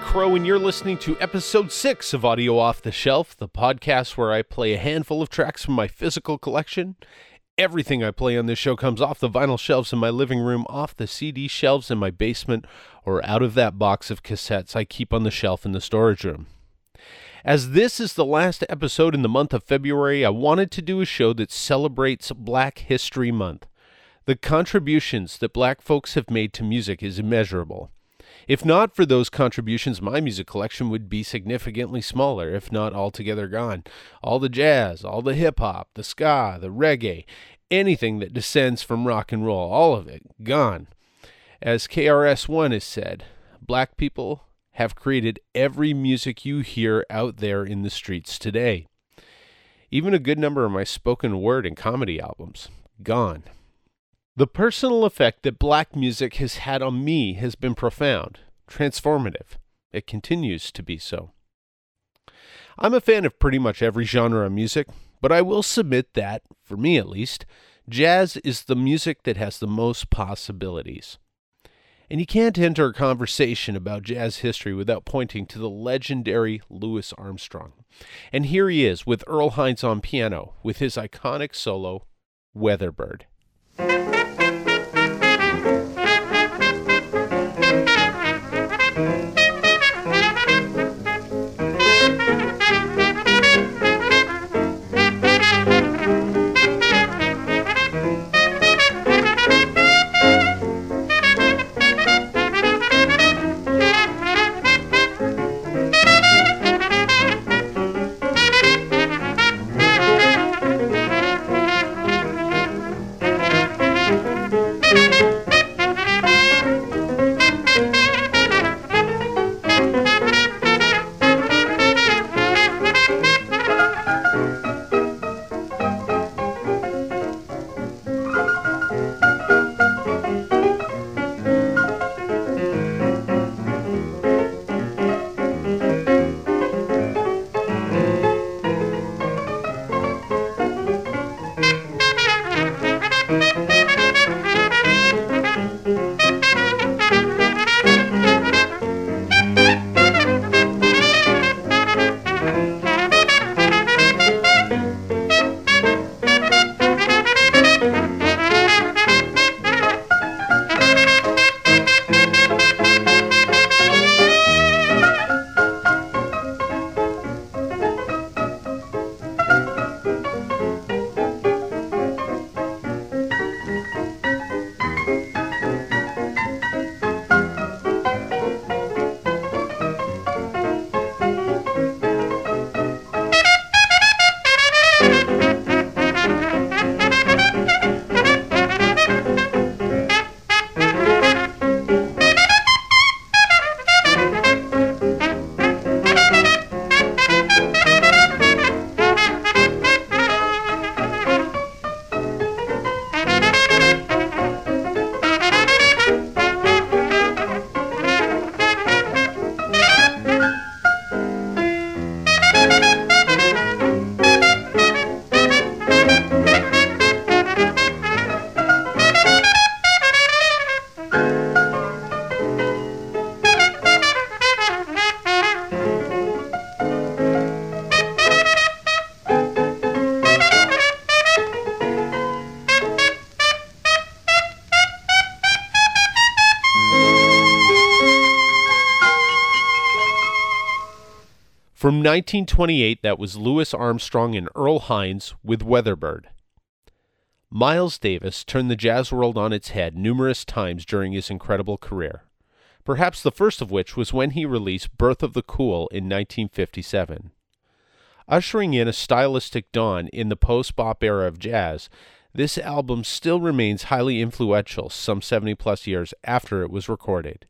Crow, and you're listening to episode six of Audio Off the Shelf, the podcast where I play a handful of tracks from my physical collection. Everything I play on this show comes off the vinyl shelves in my living room, off the CD shelves in my basement, or out of that box of cassettes I keep on the shelf in the storage room. As this is the last episode in the month of February, I wanted to do a show that celebrates Black History Month. The contributions that black folks have made to music is immeasurable. If not for those contributions, my music collection would be significantly smaller, if not altogether gone. All the jazz, all the hip hop, the ska, the reggae, anything that descends from rock and roll, all of it gone. As KRS-One has said, black people have created every music you hear out there in the streets today. Even a good number of my spoken word and comedy albums, gone. The personal effect that black music has had on me has been profound, transformative. It continues to be so. I'm a fan of pretty much every genre of music, but I will submit that, for me at least, jazz is the music that has the most possibilities. And you can't enter a conversation about jazz history without pointing to the legendary Louis Armstrong. And here he is with Earl Hines on piano with his iconic solo, Weatherbird. From 1928, that was Louis Armstrong and Earl Hines with Weatherbird. Miles Davis turned the jazz world on its head numerous times during his incredible career, perhaps the first of which was when he released Birth of the Cool in 1957. Ushering in a stylistic dawn in the post bop era of jazz, this album still remains highly influential some 70 plus years after it was recorded.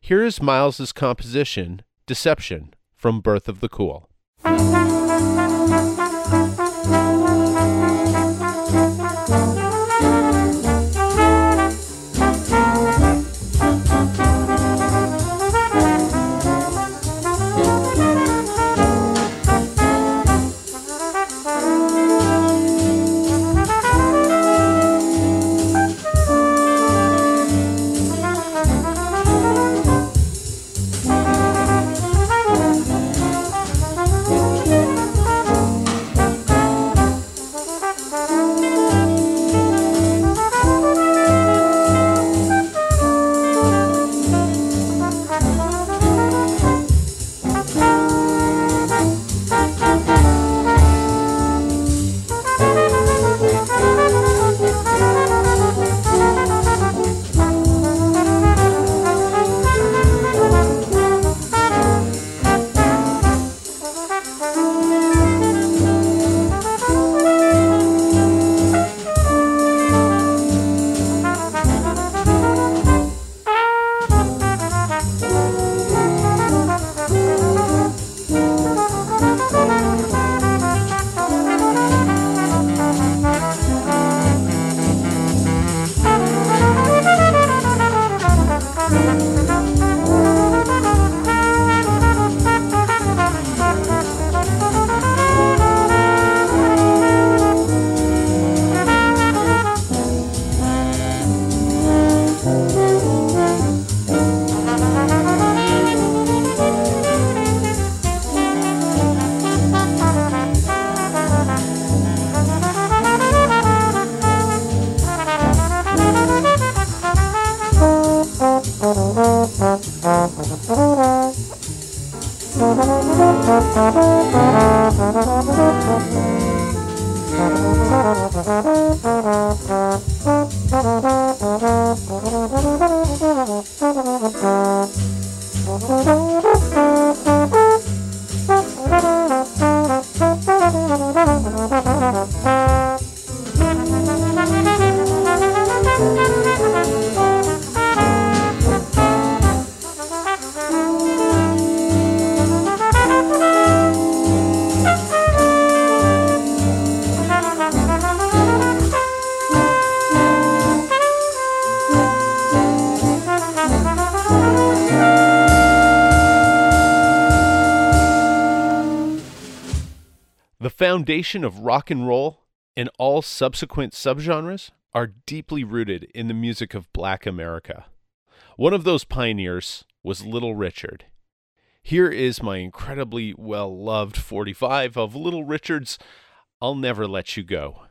Here is Miles's composition, Deception, from Birth of the Cool. Foundation of rock and roll and all subsequent subgenres are deeply rooted in the music of black America. One of those pioneers was Little Richard. Here is my incredibly well loved 45 of Little Richard's I'll Never Let You Go.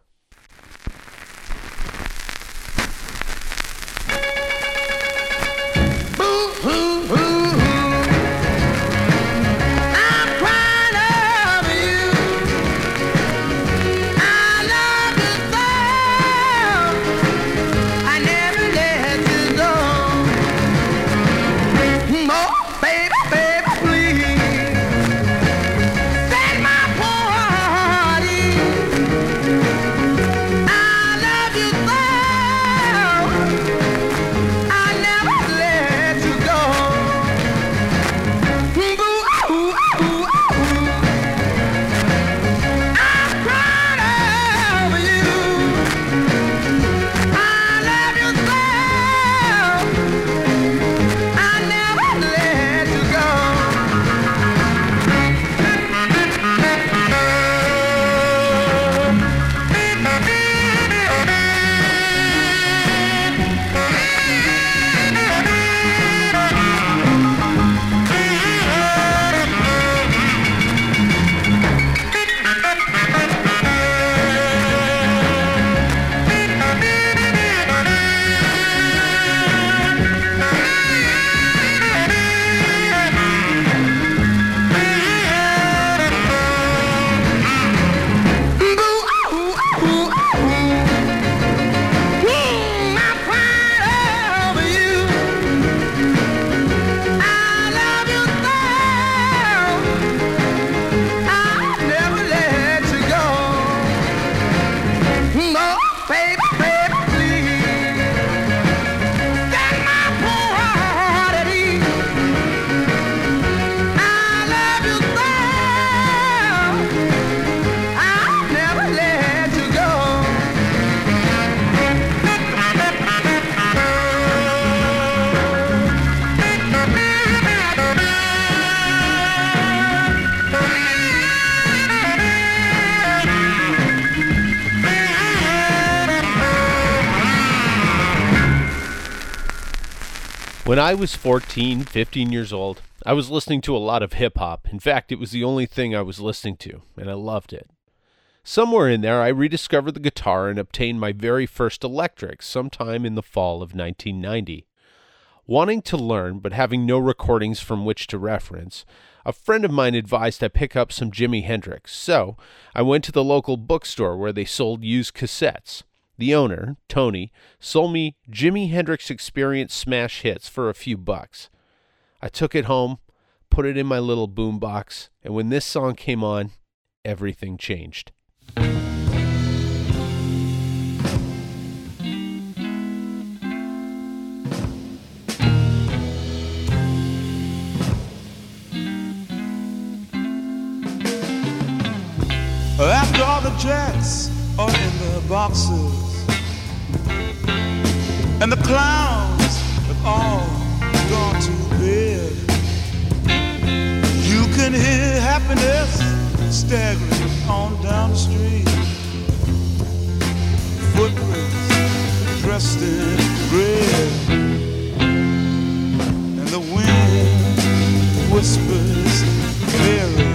When I was 14, 15 years old, I was listening to a lot of hip hop. In fact, it was the only thing I was listening to, and I loved it. Somewhere in there, I rediscovered the guitar and obtained my very first electric sometime in the fall of 1990. Wanting to learn, but having no recordings from which to reference, a friend of mine advised I pick up some Jimi Hendrix, so I went to the local bookstore where they sold used cassettes. The owner, Tony, sold me Jimi Hendrix Experience Smash Hits for a few bucks. I took it home, put it in my little boombox, and when this song came on, everything changed. After all the jacks are in the boxes And the clowns have all gone to bed. You can hear happiness staggering on down the street. Footprints dressed in red. And the wind whispers very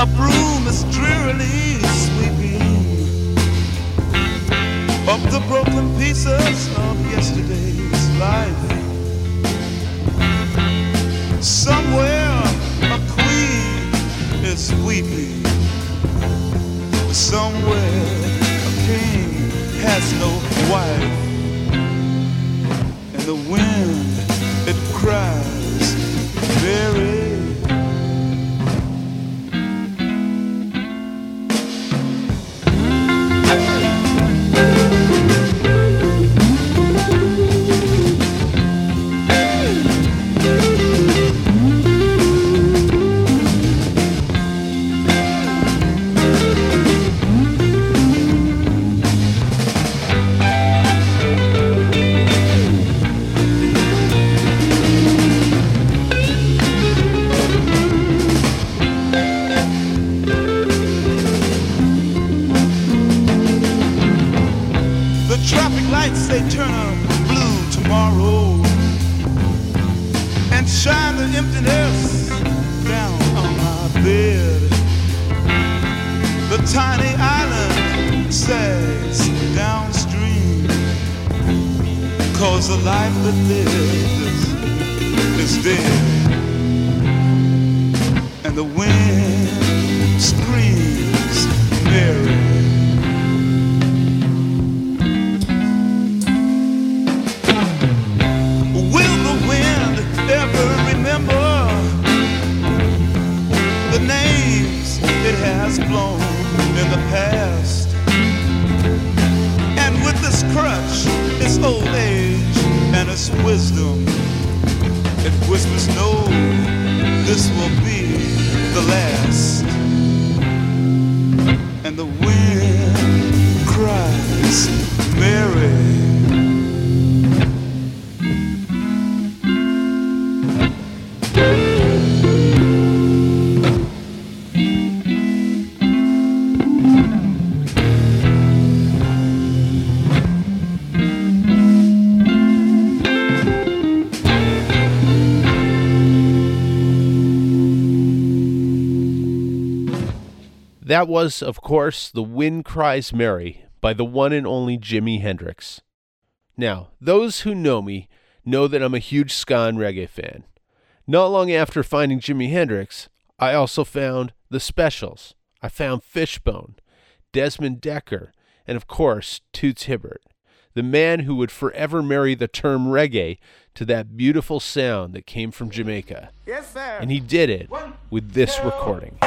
A broom is drearily up the broken pieces of yesterday's life. Somewhere a queen is weeping. Somewhere a king has no wife. And the wind, old age and its wisdom, it whispers, No, this will be the last. And the wind cries, Mary. That was, of course, The Wind Cries Mary by the one and only Jimi Hendrix. Now, those who know me know that I'm a huge ska and reggae fan. Not long after finding Jimi Hendrix, I also found The Specials. I found Fishbone, Desmond Dekker, and of course, Toots Hibbert, the man who would forever marry the term reggae to that beautiful sound that came from Jamaica. Yes, sir. And he did it with this recording.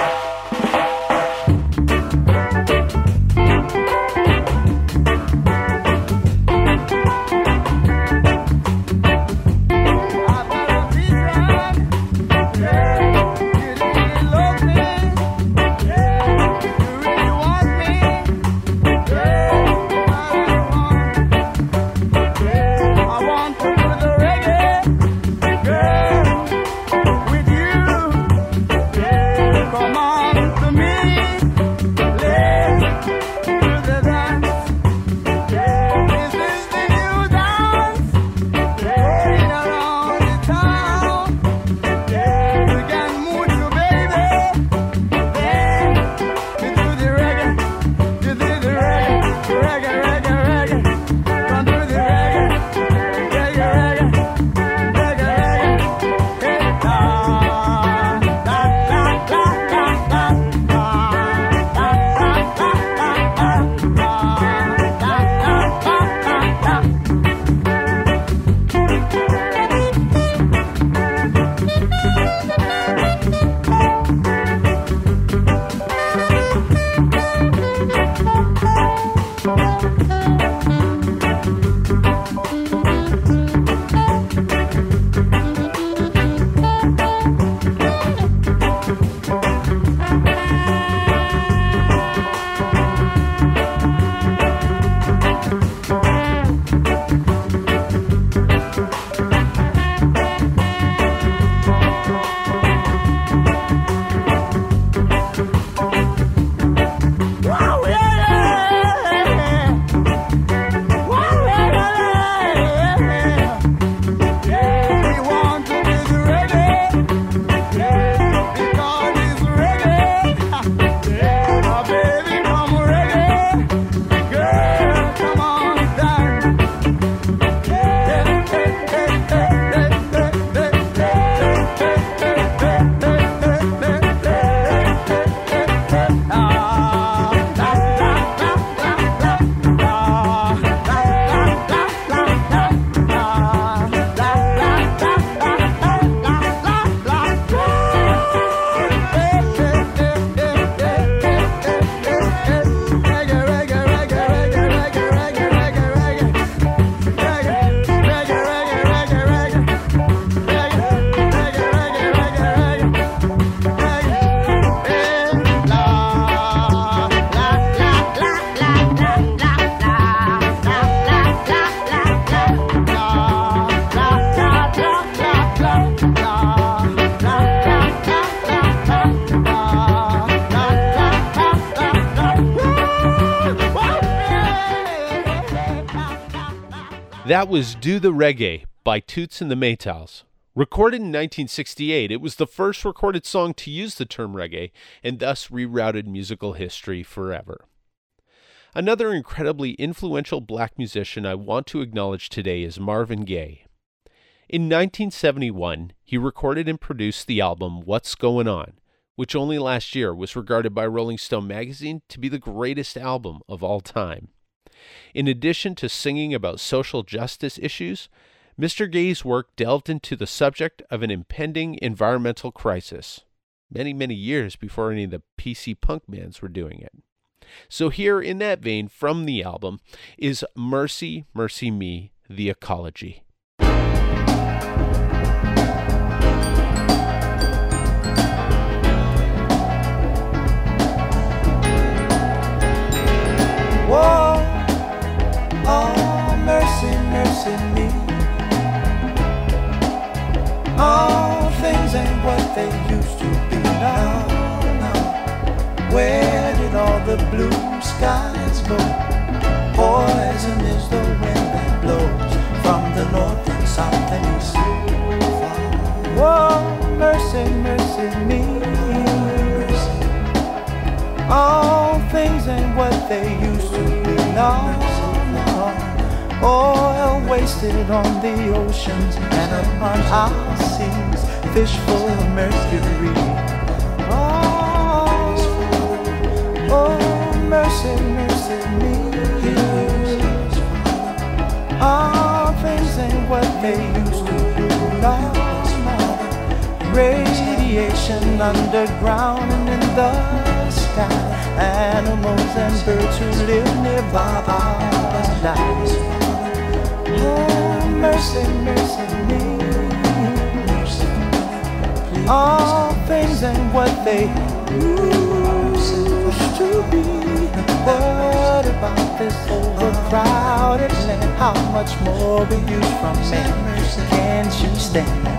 That was Do the Reggae by Toots and the Maytals. Recorded in 1968, it was the first recorded song to use the term reggae and thus rerouted musical history forever. Another incredibly influential black musician I want to acknowledge today is Marvin Gaye. In 1971, he recorded and produced the album What's Going On, which only last year was regarded by Rolling Stone magazine to be the greatest album of all time. In addition to singing about social justice issues, Mr. Gaye's work delved into the subject of an impending environmental crisis, many, many years before any of the PC punk bands were doing it. So, here in that vein, from the album, is Mercy, Mercy Me, The Ecology. Oceans and upon our seas. Fish full of mercury. Oh, oh, mercy, mercy me. All things ain't what they used to be. No, no. Radiation underground and in the sky. Animals and birds who live nearby are die. Oh, mercy, mercy me. Mercy, All things ain't what they used to be. What about this overcrowded land? How much more be used from man? Can't you stand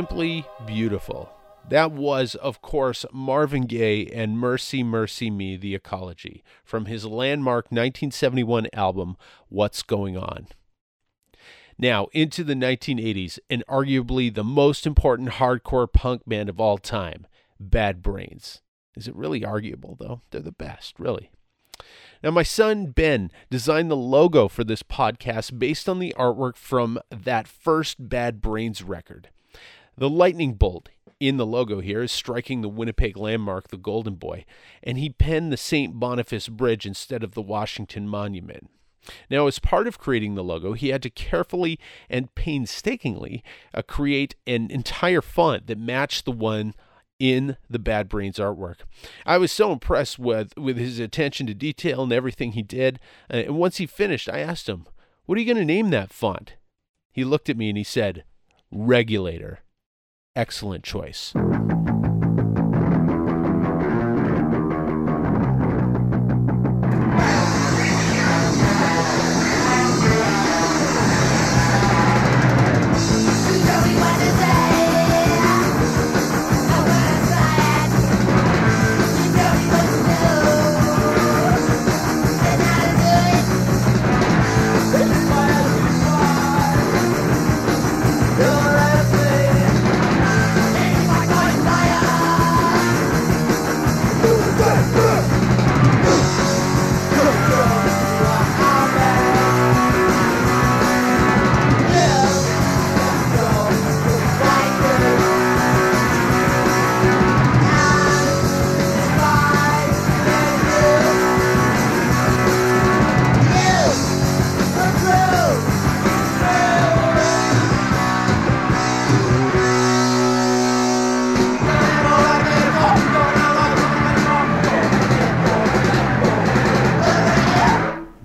Simply beautiful. That was, of course, Marvin Gaye and Mercy, Mercy Me, The Ecology, from his landmark 1971 album, What's Going On. Now, into the 1980s, and arguably the most important hardcore punk band of all time, Bad Brains. Is it really arguable, though? They're the best, really. Now, my son Ben designed the logo for this podcast based on the artwork from that first Bad Brains record. The lightning bolt in the logo here is striking the Winnipeg landmark, the Golden Boy, and he penned the St. Boniface Bridge instead of the Washington Monument. Now, as part of creating the logo, he had to carefully and painstakingly uh, create an entire font that matched the one in the Bad Brains artwork. I was so impressed with, with his attention to detail and everything he did. Uh, and once he finished, I asked him, What are you going to name that font? He looked at me and he said, Regulator. Excellent choice.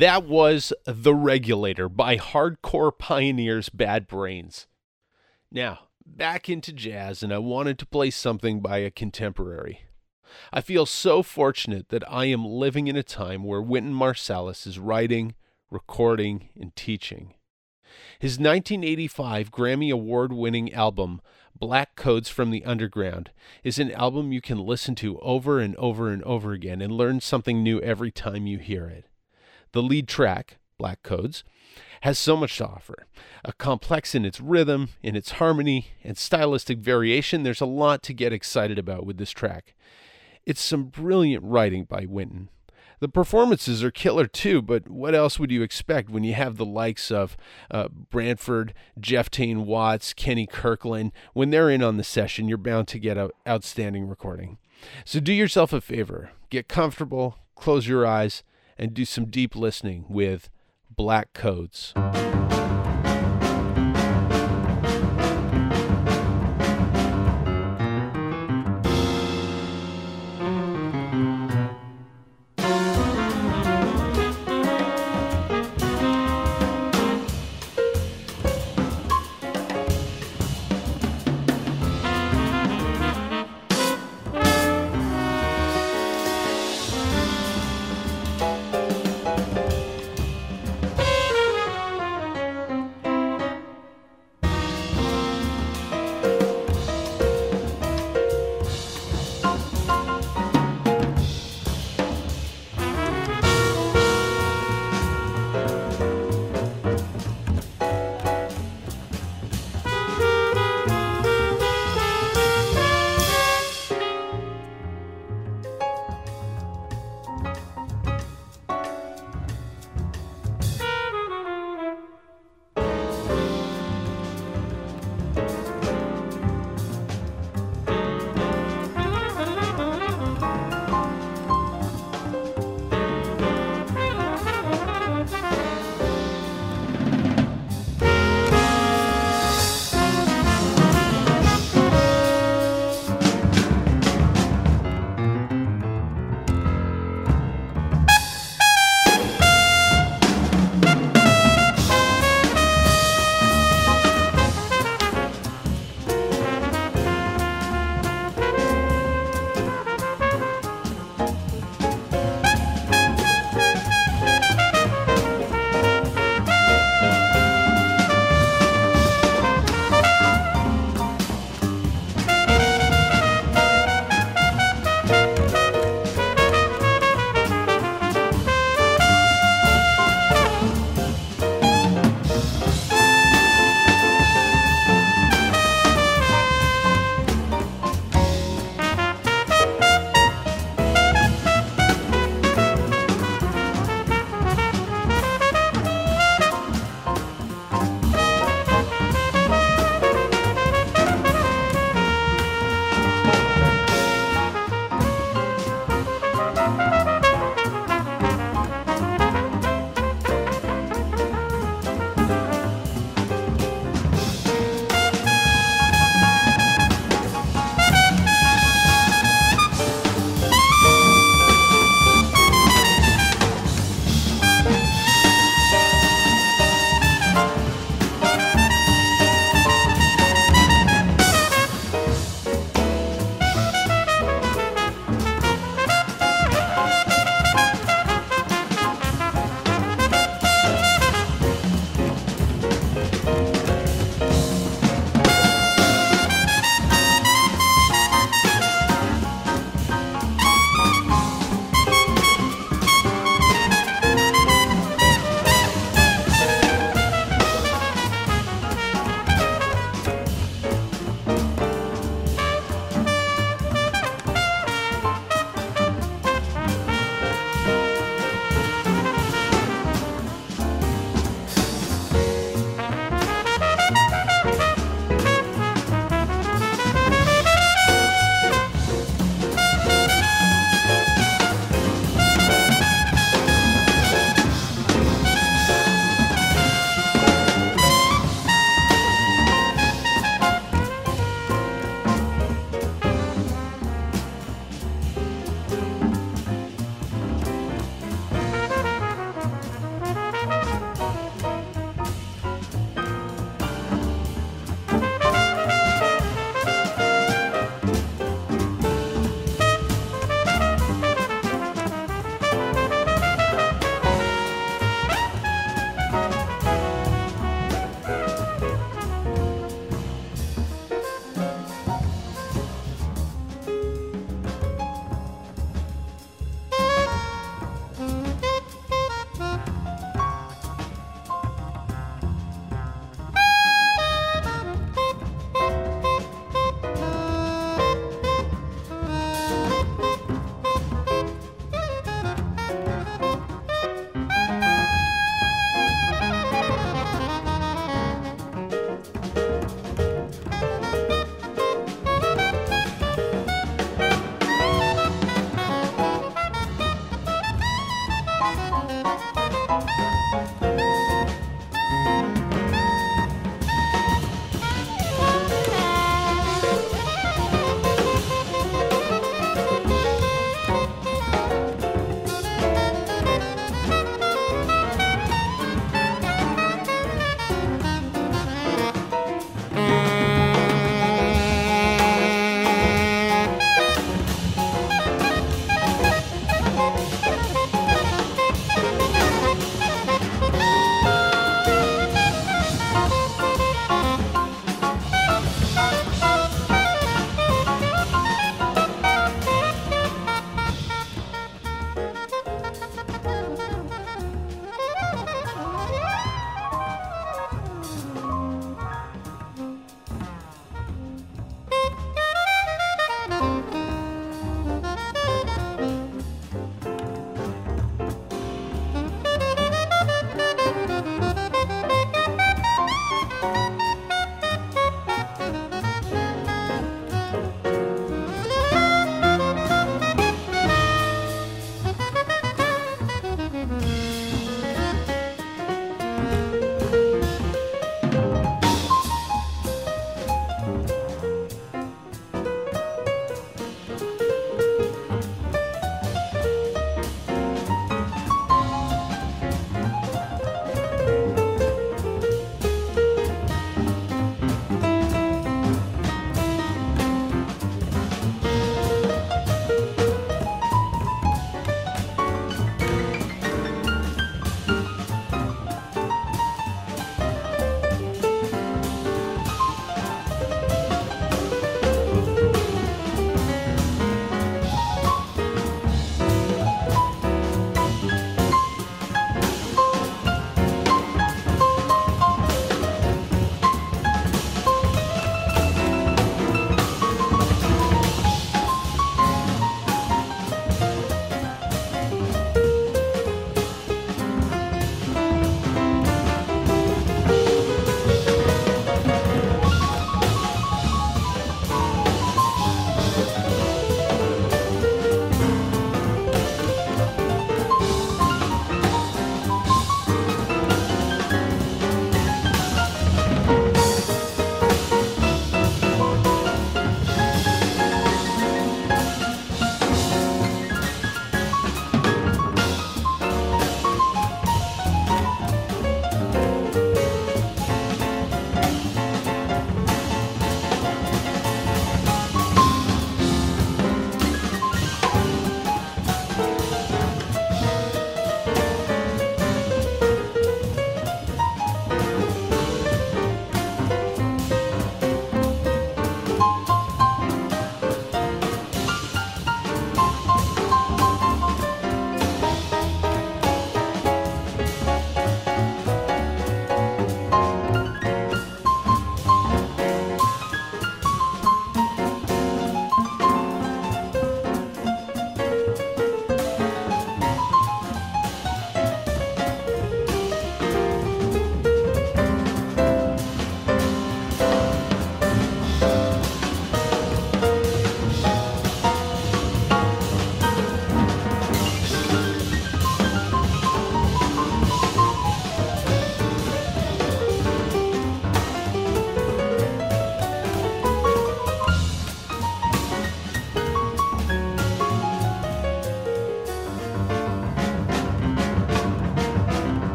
That was The Regulator by hardcore pioneers Bad Brains. Now, back into jazz, and I wanted to play something by a contemporary. I feel so fortunate that I am living in a time where Wynton Marsalis is writing, recording, and teaching. His 1985 Grammy Award winning album, Black Codes from the Underground, is an album you can listen to over and over and over again and learn something new every time you hear it. The lead track, Black Codes, has so much to offer. A complex in its rhythm, in its harmony, and stylistic variation, there's a lot to get excited about with this track. It's some brilliant writing by Wynton. The performances are killer too, but what else would you expect when you have the likes of uh, Branford, Jeff Tain Watts, Kenny Kirkland? When they're in on the session, you're bound to get an outstanding recording. So do yourself a favor, get comfortable, close your eyes, and do some deep listening with Black Codes.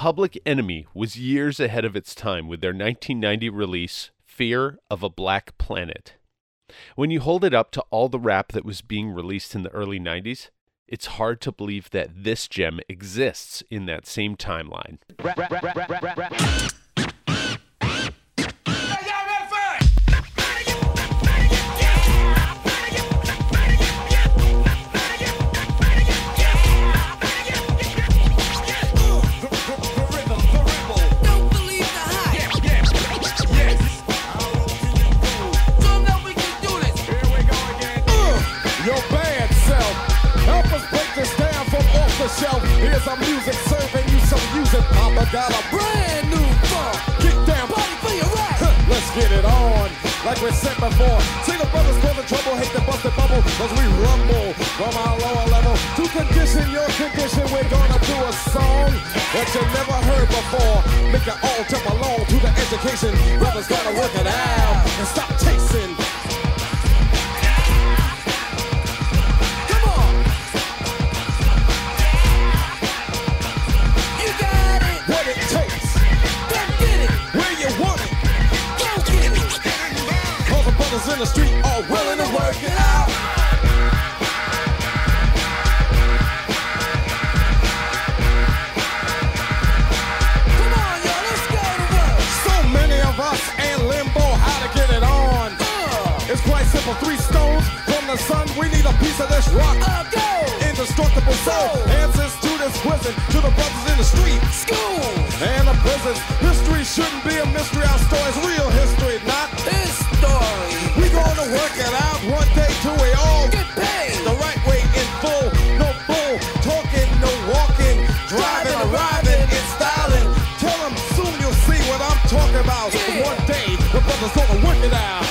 Public Enemy was years ahead of its time with their 1990 release, Fear of a Black Planet. When you hold it up to all the rap that was being released in the early 90s, it's hard to believe that this gem exists in that same timeline. Don't shelf. Here's our music serving you some music. Papa got a brand new funk. Kick down, Party for your right. Let's get it on. Like we said before, single brothers causing trouble, hate the busted bubble, cause we rumble from our lower level. To condition your condition, we're gonna do a song that you never heard before. Make it all jump along to the education. Brothers gotta work it out and stop chasing. In the street are willing to work it out. Come on, y'all. Let's go to work. So many of us in limbo, how to get it on. Uh, It's quite simple, three stones from the sun. We need a piece of this rock. uh, go. Indestructible soul. Answers to this prison, to the brothers in the street School. and the prisons. History shouldn't be a mystery. Our story's real history, brothers gonna work it out.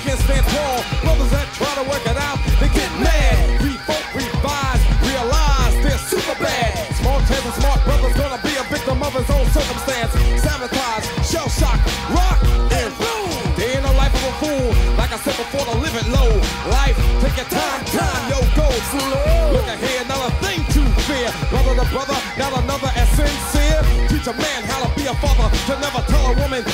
Together. We can stand tall. Brothers that try to work it out, they get mad. Revolt, revise, realize they're super bad. Small chance and smart brothers gonna be a victim of his own circumstance. Sabotage, shell shock, rock, and boom. They ain't no life of a fool. Like I said before, to live it low. Life, take your time, time, yo, go slow. Look ahead, not a thing to fear. Brother to brother, not another as sincere. Teach a man how to be a father. To never tell a woman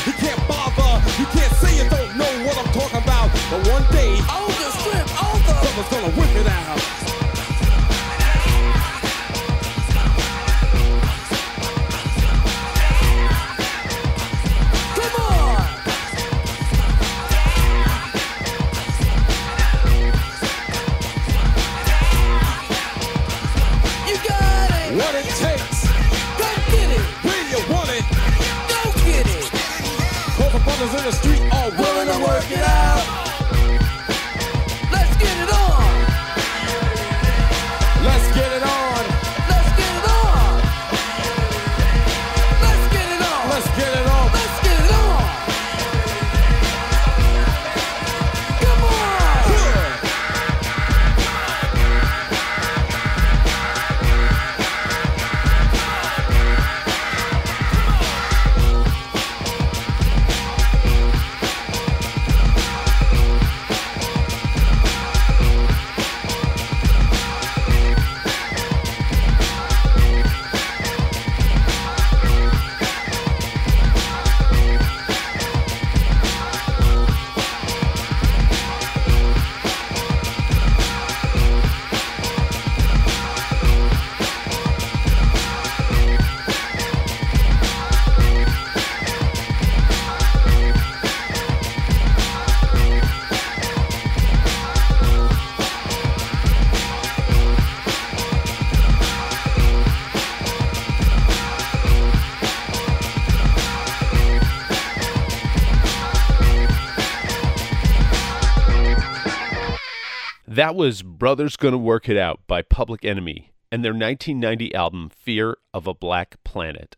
That was Brothers Gonna Work It Out by Public Enemy and their 1990 album Fear of a Black Planet.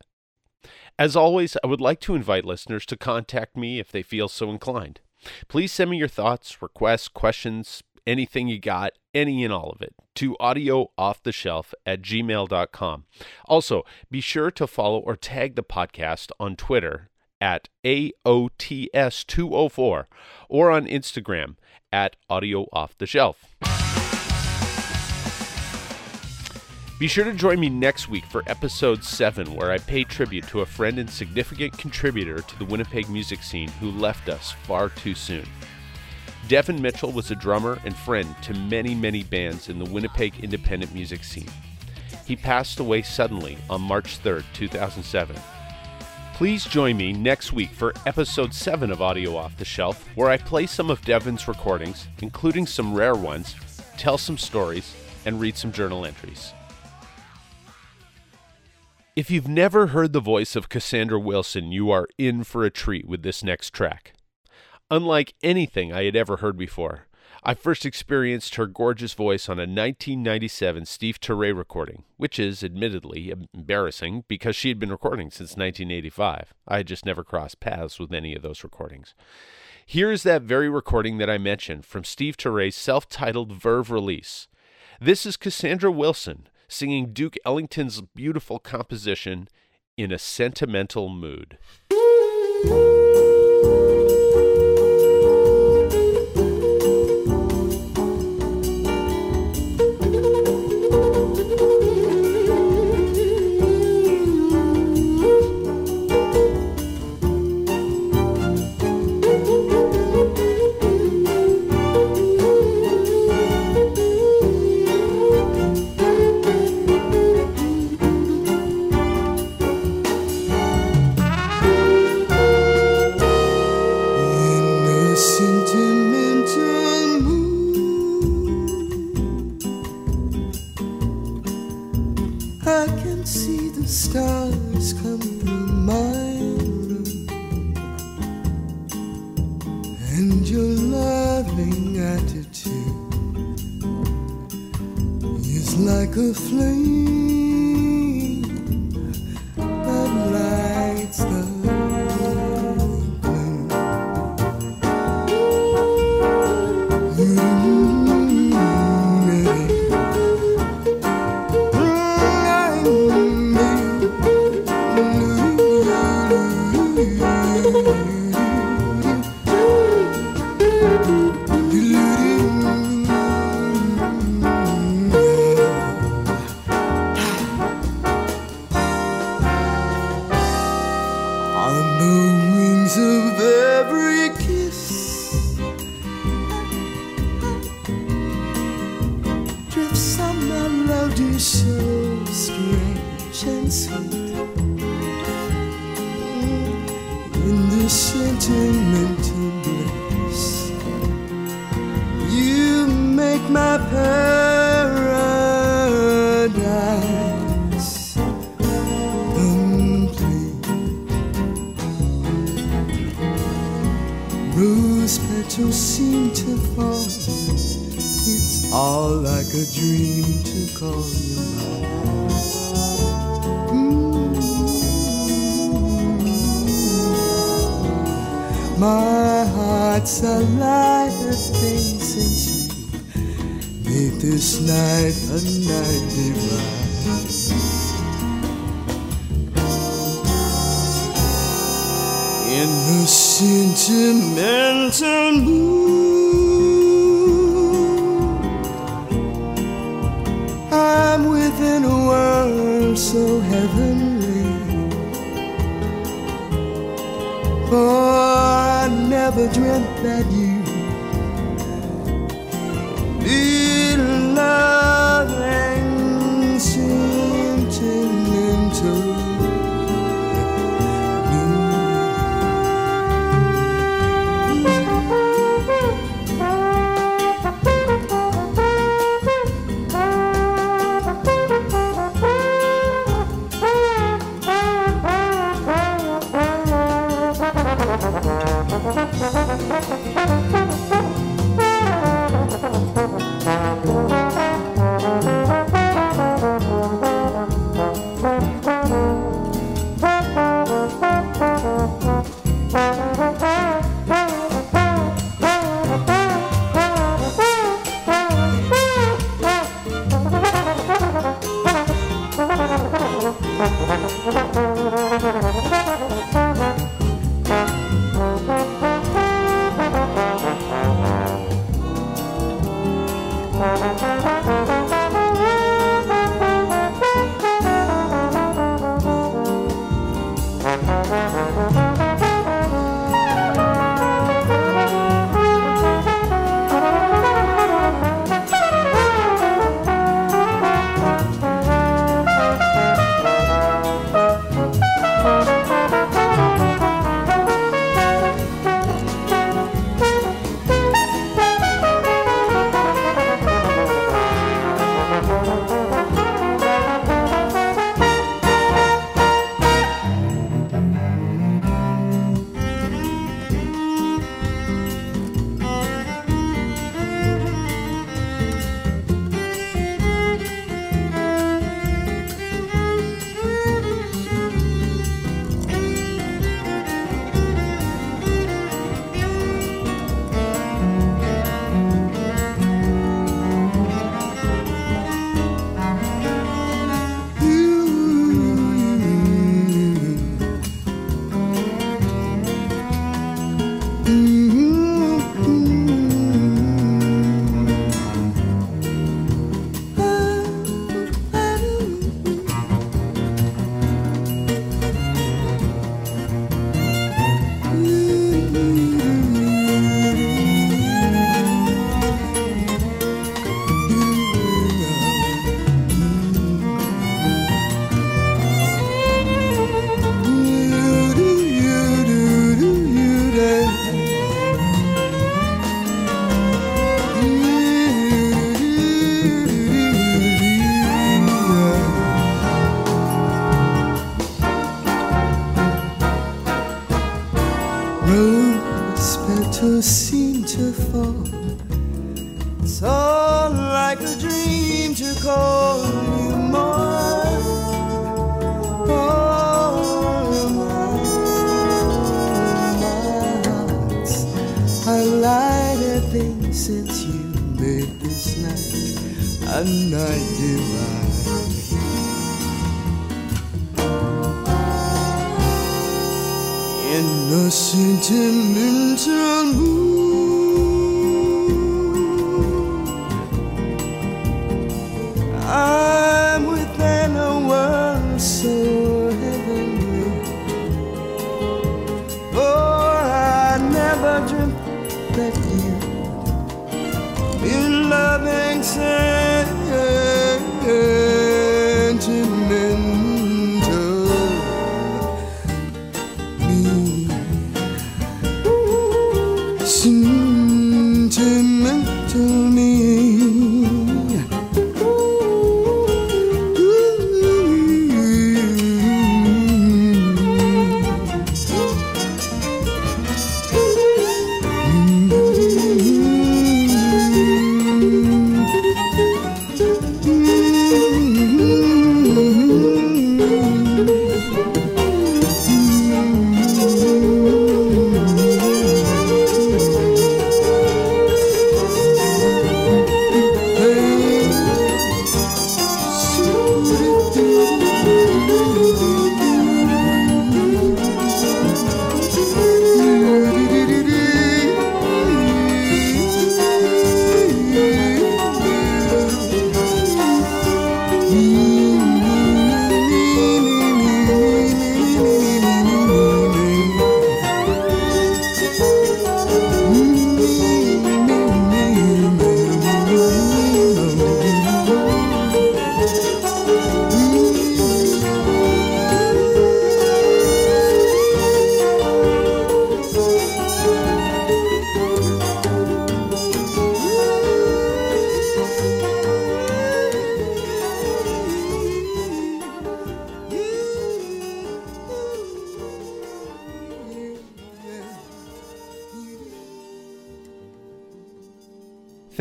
As always, I would like to invite listeners to contact me if they feel so inclined. Please send me your thoughts, requests, questions, anything you got, any and all of it, to audioofftheshelf at gmail.com. Also, be sure to follow or tag the podcast on Twitter at AOTS204 or on Instagram at Audio Off the Shelf. Be sure to join me next week for episode 7, where I pay tribute to a friend and significant contributor to the Winnipeg music scene who left us far too soon. Devin Mitchell was a drummer and friend to many, many bands in the Winnipeg independent music scene. He passed away suddenly on March 3rd, 2007. Please join me next week for episode 7 of Audio Off the Shelf, where I play some of Devin's recordings, including some rare ones, tell some stories, and read some journal entries. If you've never heard the voice of Cassandra Wilson, you are in for a treat with this next track. Unlike anything I had ever heard before, I first experienced her gorgeous voice on a 1997 Steve Turre recording, which is admittedly embarrassing because she had been recording since 1985. I had just never crossed paths with any of those recordings. Here is that very recording that I mentioned from Steve Turre's self titled Verve release. This is Cassandra Wilson singing Duke Ellington's beautiful composition, In a Sentimental Mood. Sentimental.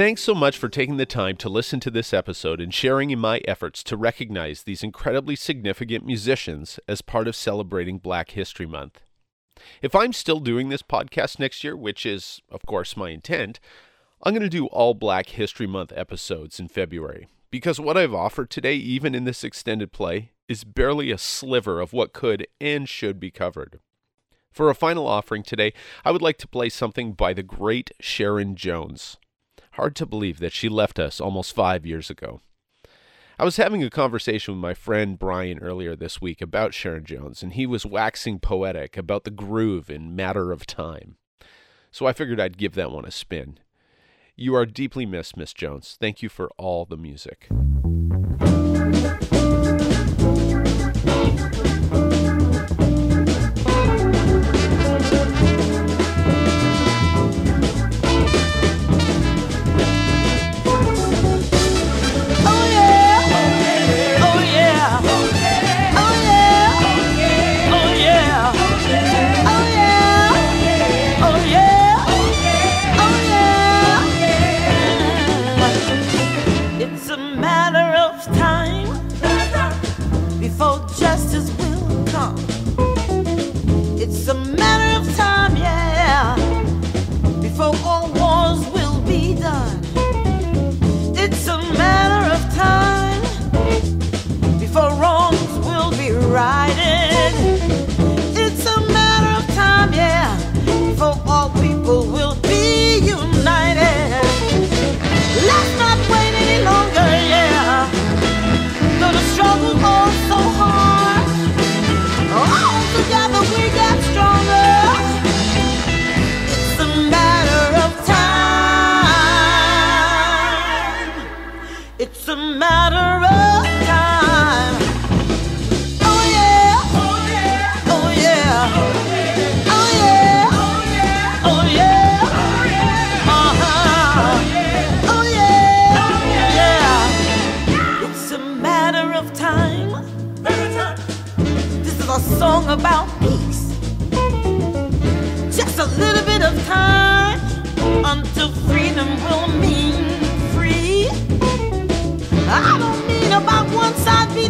Thanks so much for taking the time to listen to this episode and sharing in my efforts to recognize these incredibly significant musicians as part of celebrating Black History Month. If I'm still doing this podcast next year, which is, of course, my intent, I'm going to do all Black History Month episodes in February because what I've offered today, even in this extended play, is barely a sliver of what could and should be covered. For a final offering today, I would like to play something by the great Sharon Jones. Hard to believe that she left us almost five years ago. I was having a conversation with my friend Brian earlier this week about Sharon Jones, and he was waxing poetic about the groove in Matter of Time. So I figured I'd give that one a spin. You are deeply missed, Miss Jones. Thank you for all the music.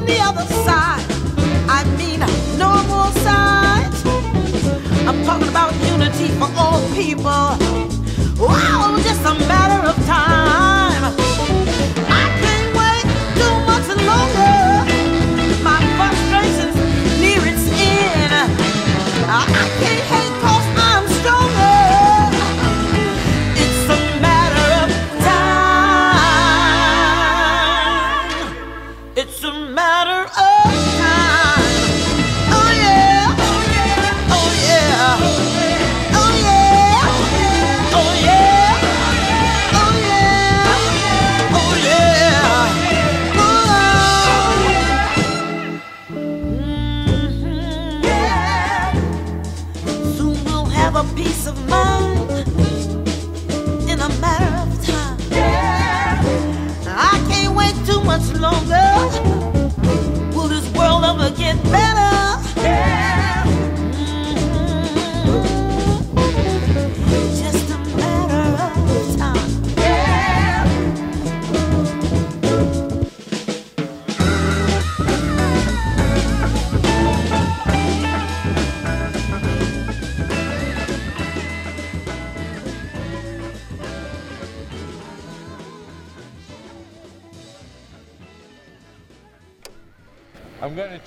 The other side. I mean. I'm talking about unity for all people. Wow, just a matter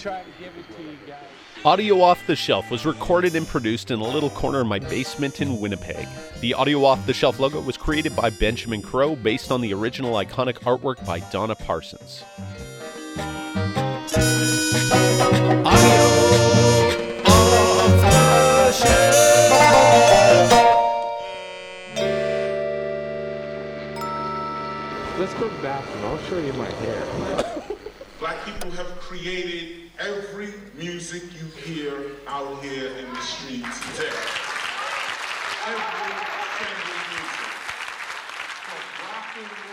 try to give it to you guys. Audio Off the Shelf was recorded and produced in a little corner of my basement in Winnipeg. The Audio Off the Shelf logo was created by Benjamin Crow based on the original iconic artwork by Donna Parsons. Let's go to the bathroom. I'll show you my hair. Black people have created every music you hear out here in the streets today. Every single music. From rock and roll down.